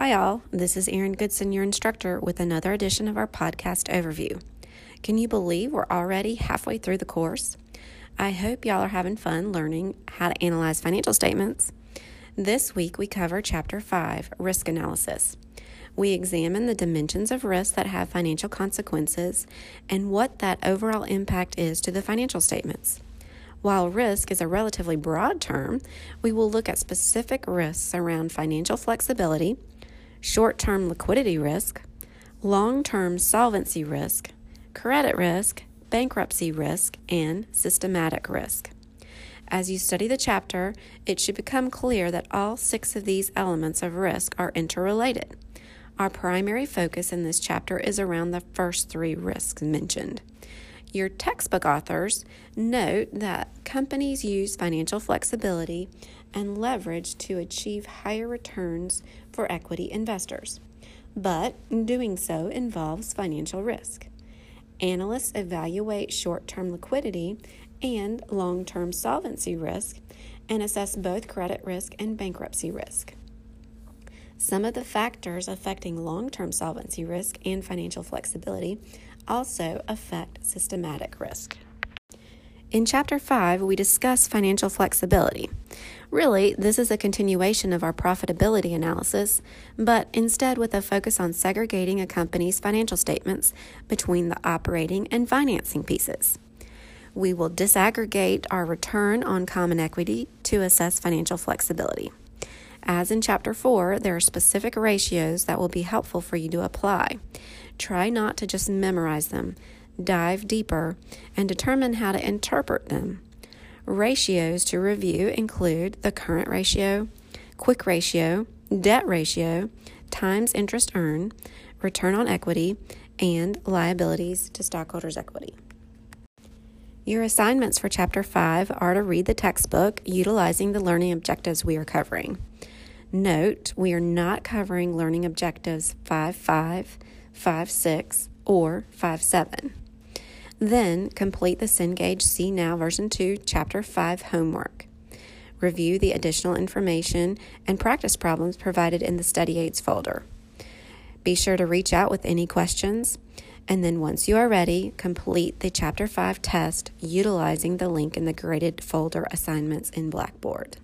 Hi, all. This is Erin Goodson, your instructor, with another edition of our podcast overview. Can you believe we're already halfway through the course? I hope y'all are having fun learning how to analyze financial statements. This week we cover Chapter 5 Risk Analysis. We examine the dimensions of risk that have financial consequences and what that overall impact is to the financial statements. While risk is a relatively broad term, we will look at specific risks around financial flexibility, short term liquidity risk, long term solvency risk, credit risk, bankruptcy risk, and systematic risk. As you study the chapter, it should become clear that all six of these elements of risk are interrelated. Our primary focus in this chapter is around the first three risks mentioned. Your textbook authors note that companies use financial flexibility and leverage to achieve higher returns for equity investors, but doing so involves financial risk. Analysts evaluate short term liquidity and long term solvency risk and assess both credit risk and bankruptcy risk. Some of the factors affecting long term solvency risk and financial flexibility also affect systematic risk. In Chapter 5, we discuss financial flexibility. Really, this is a continuation of our profitability analysis, but instead with a focus on segregating a company's financial statements between the operating and financing pieces. We will disaggregate our return on common equity to assess financial flexibility. As in Chapter 4, there are specific ratios that will be helpful for you to apply. Try not to just memorize them dive deeper, and determine how to interpret them. Ratios to review include the current ratio, quick ratio, debt ratio, times interest earned, return on equity, and liabilities to stockholders' equity. Your assignments for Chapter 5 are to read the textbook utilizing the learning objectives we are covering. Note, we are not covering learning objectives 5 5, 5 6, or 5 7. Then complete the Cengage CNOW Version 2, Chapter 5 homework. Review the additional information and practice problems provided in the Study Aids folder. Be sure to reach out with any questions. And then, once you are ready, complete the Chapter 5 test utilizing the link in the graded folder assignments in Blackboard.